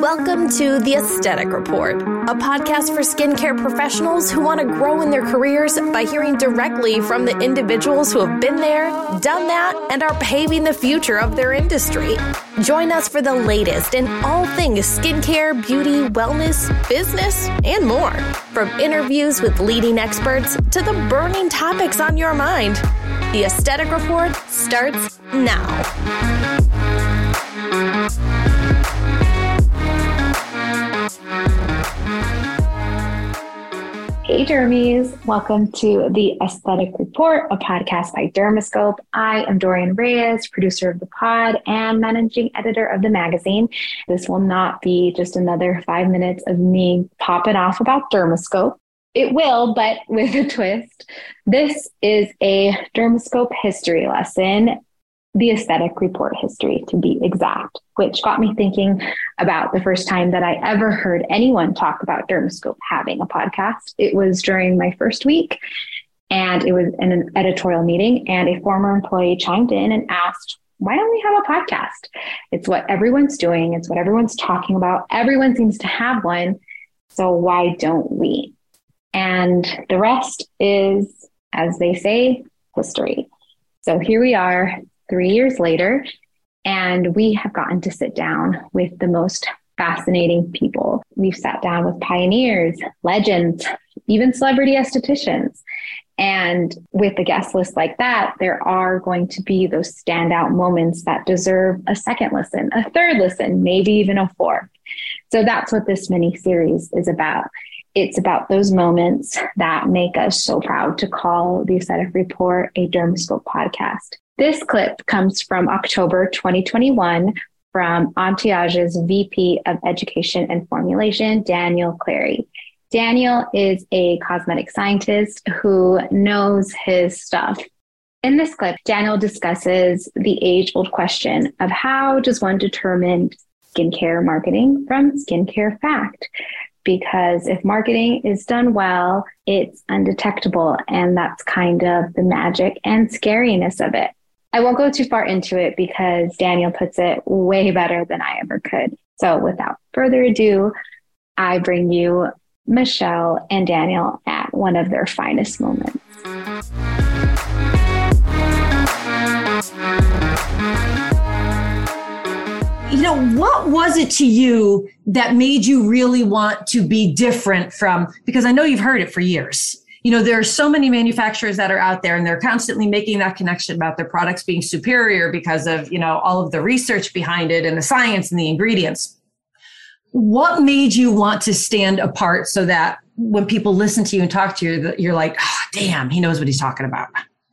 Welcome to The Aesthetic Report, a podcast for skincare professionals who want to grow in their careers by hearing directly from the individuals who have been there, done that, and are paving the future of their industry. Join us for the latest in all things skincare, beauty, wellness, business, and more. From interviews with leading experts to the burning topics on your mind. The Aesthetic Report starts now. Hey, Dermies. Welcome to the Aesthetic Report, a podcast by Dermascope. I am Dorian Reyes, producer of the pod and managing editor of the magazine. This will not be just another five minutes of me popping off about Dermascope. It will, but with a twist. This is a Dermascope history lesson the aesthetic report history to be exact, which got me thinking about the first time that I ever heard anyone talk about Dermascope having a podcast. It was during my first week and it was in an editorial meeting and a former employee chimed in and asked, why don't we have a podcast? It's what everyone's doing. It's what everyone's talking about. Everyone seems to have one. So why don't we? And the rest is, as they say, history. So here we are, three years later, and we have gotten to sit down with the most fascinating people. We've sat down with pioneers, legends, even celebrity estheticians. And with a guest list like that, there are going to be those standout moments that deserve a second listen, a third listen, maybe even a fourth. So that's what this mini series is about. It's about those moments that make us so proud to call the Aesthetic Report a Dermascope podcast. This clip comes from October 2021 from AnteAGE's VP of Education and Formulation, Daniel Clary. Daniel is a cosmetic scientist who knows his stuff. In this clip, Daniel discusses the age old question of how does one determine skincare marketing from skincare fact? Because if marketing is done well, it's undetectable. And that's kind of the magic and scariness of it. I won't go too far into it because Daniel puts it way better than I ever could. So without further ado, I bring you Michelle and Daniel at one of their finest moments. You know, what was it to you that made you really want to be different from? Because I know you've heard it for years you know, there are so many manufacturers that are out there and they're constantly making that connection about their products being superior because of, you know, all of the research behind it and the science and the ingredients. What made you want to stand apart so that when people listen to you and talk to you, that you're like, oh, damn, he knows what he's talking about?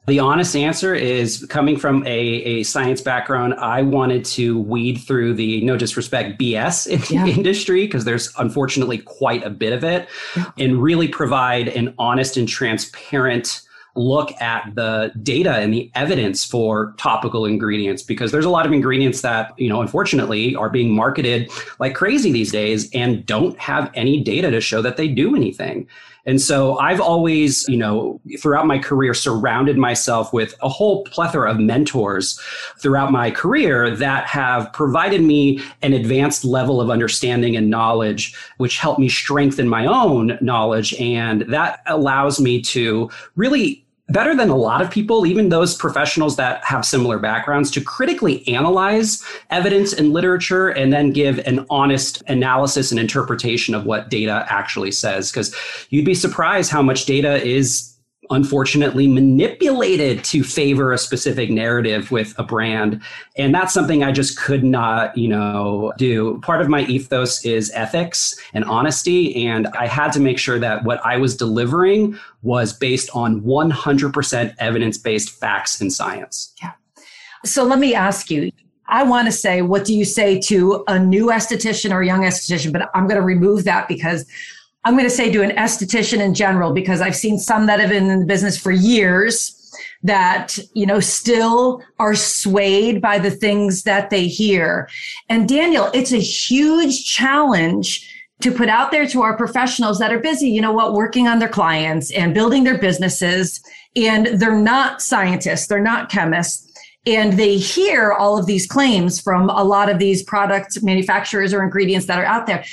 The honest answer is coming from a, a science background, I wanted to weed through the no disrespect BS in yeah. the industry because there's unfortunately quite a bit of it yeah. and really provide an honest and transparent look at the data and the evidence for topical ingredients because there's a lot of ingredients that you know unfortunately are being marketed like crazy these days and don't have any data to show that they do anything and so I've always, you know, throughout my career, surrounded myself with a whole plethora of mentors throughout my career that have provided me an advanced level of understanding and knowledge, which helped me strengthen my own knowledge. And that allows me to really better than a lot of people, even those professionals that have similar backgrounds, to critically analyze evidence and literature and then give an honest analysis and interpretation of what data actually says. Because you'd be surprised how much data is unfortunately manipulated to favor a specific narrative with a brand. And that's something i just could not you know do. Part of my ethos is ethics and honesty and i had to make sure that what i was delivering was based on 100% evidence-based facts and science. Yeah. So let me ask you I want to say, what do you say to a new esthetician or young esthetician? But I'm going to remove that because I'm going to say to an esthetician in general, because I've seen some that have been in the business for years that, you know, still are swayed by the things that they hear. And Daniel, it's a huge challenge to put out there to our professionals that are busy, you know what, working on their clients and building their businesses. And they're not scientists, they're not chemists and they hear all of these claims from a lot of these product manufacturers or ingredients that are out there.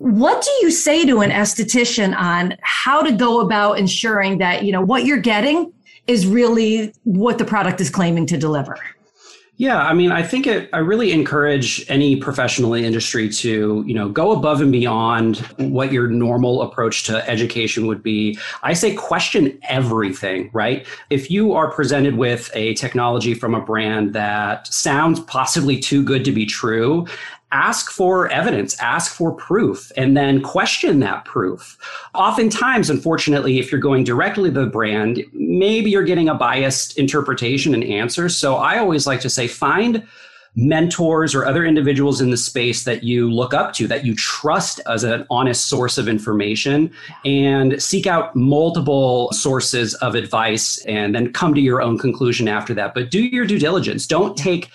What do you say to an esthetician on how to go about ensuring that, you know, what you're getting is really what the product is claiming to deliver? Yeah, I mean, I think it, I really encourage any professional in industry to, you know, go above and beyond what your normal approach to education would be. I say question everything, right? If you are presented with a technology from a brand that sounds possibly too good to be true, ask for evidence, ask for proof, and then question that proof. Oftentimes, unfortunately, if you're going directly to the brand, maybe you're getting a biased interpretation and answer. So I always like to say, find mentors or other individuals in the space that you look up to, that you trust as an honest source of information, and seek out multiple sources of advice and then come to your own conclusion after that. But do your due diligence. Don't take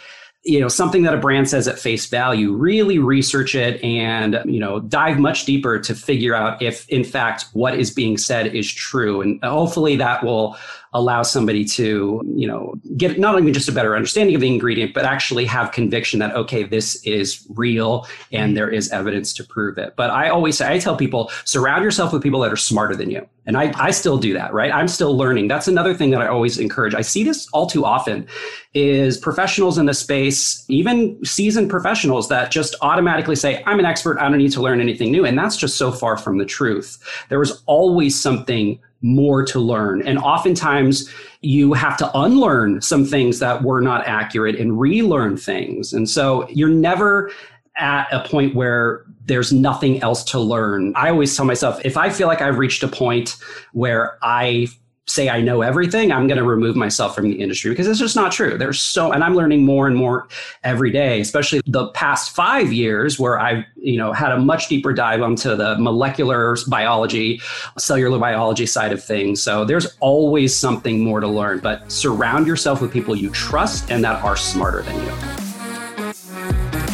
you know something that a brand says at face value really research it and you know dive much deeper to figure out if in fact what is being said is true. And hopefully that will allow somebody to, you know, get not only just a better understanding of the ingredient, but actually have conviction that, okay, this is real and there is evidence to prove it. But I always say, I tell people, surround yourself with people that are smarter than you. And I, I still do that, right? I'm still learning. That's another thing that I always encourage. I see this all too often is professionals in the space, even seasoned professionals that just automatically say, I'm an expert. I don't need to learn anything new. And that's just so far from the truth. There was always something more to learn. And oftentimes you have to unlearn some things that were not accurate and relearn things. And so you're never at a point where there's nothing else to learn. I always tell myself if I feel like I've reached a point where I say I know everything, I'm going to remove myself from the industry because it's just not true. There's so, and I'm learning more and more every day, especially the past five years where I've, you know, had a much deeper dive onto the molecular biology, cellular biology side of things. So there's always something more to learn, but surround yourself with people you trust and that are smarter than you.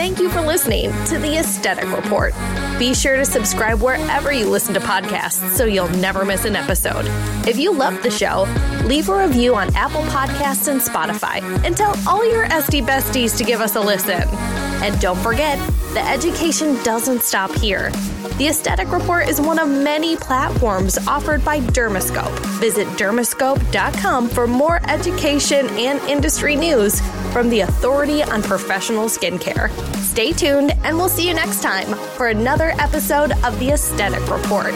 Thank you for listening to the Aesthetic Report. Be sure to subscribe wherever you listen to podcasts so you'll never miss an episode. If you love the show, leave a review on Apple Podcasts and Spotify and tell all your SD besties to give us a listen. And don't forget, the education doesn't stop here. The Aesthetic Report is one of many platforms offered by Dermascope. Visit dermascope.com for more education and industry news from the authority on professional skincare. Stay tuned, and we'll see you next time for another episode of the Aesthetic Report.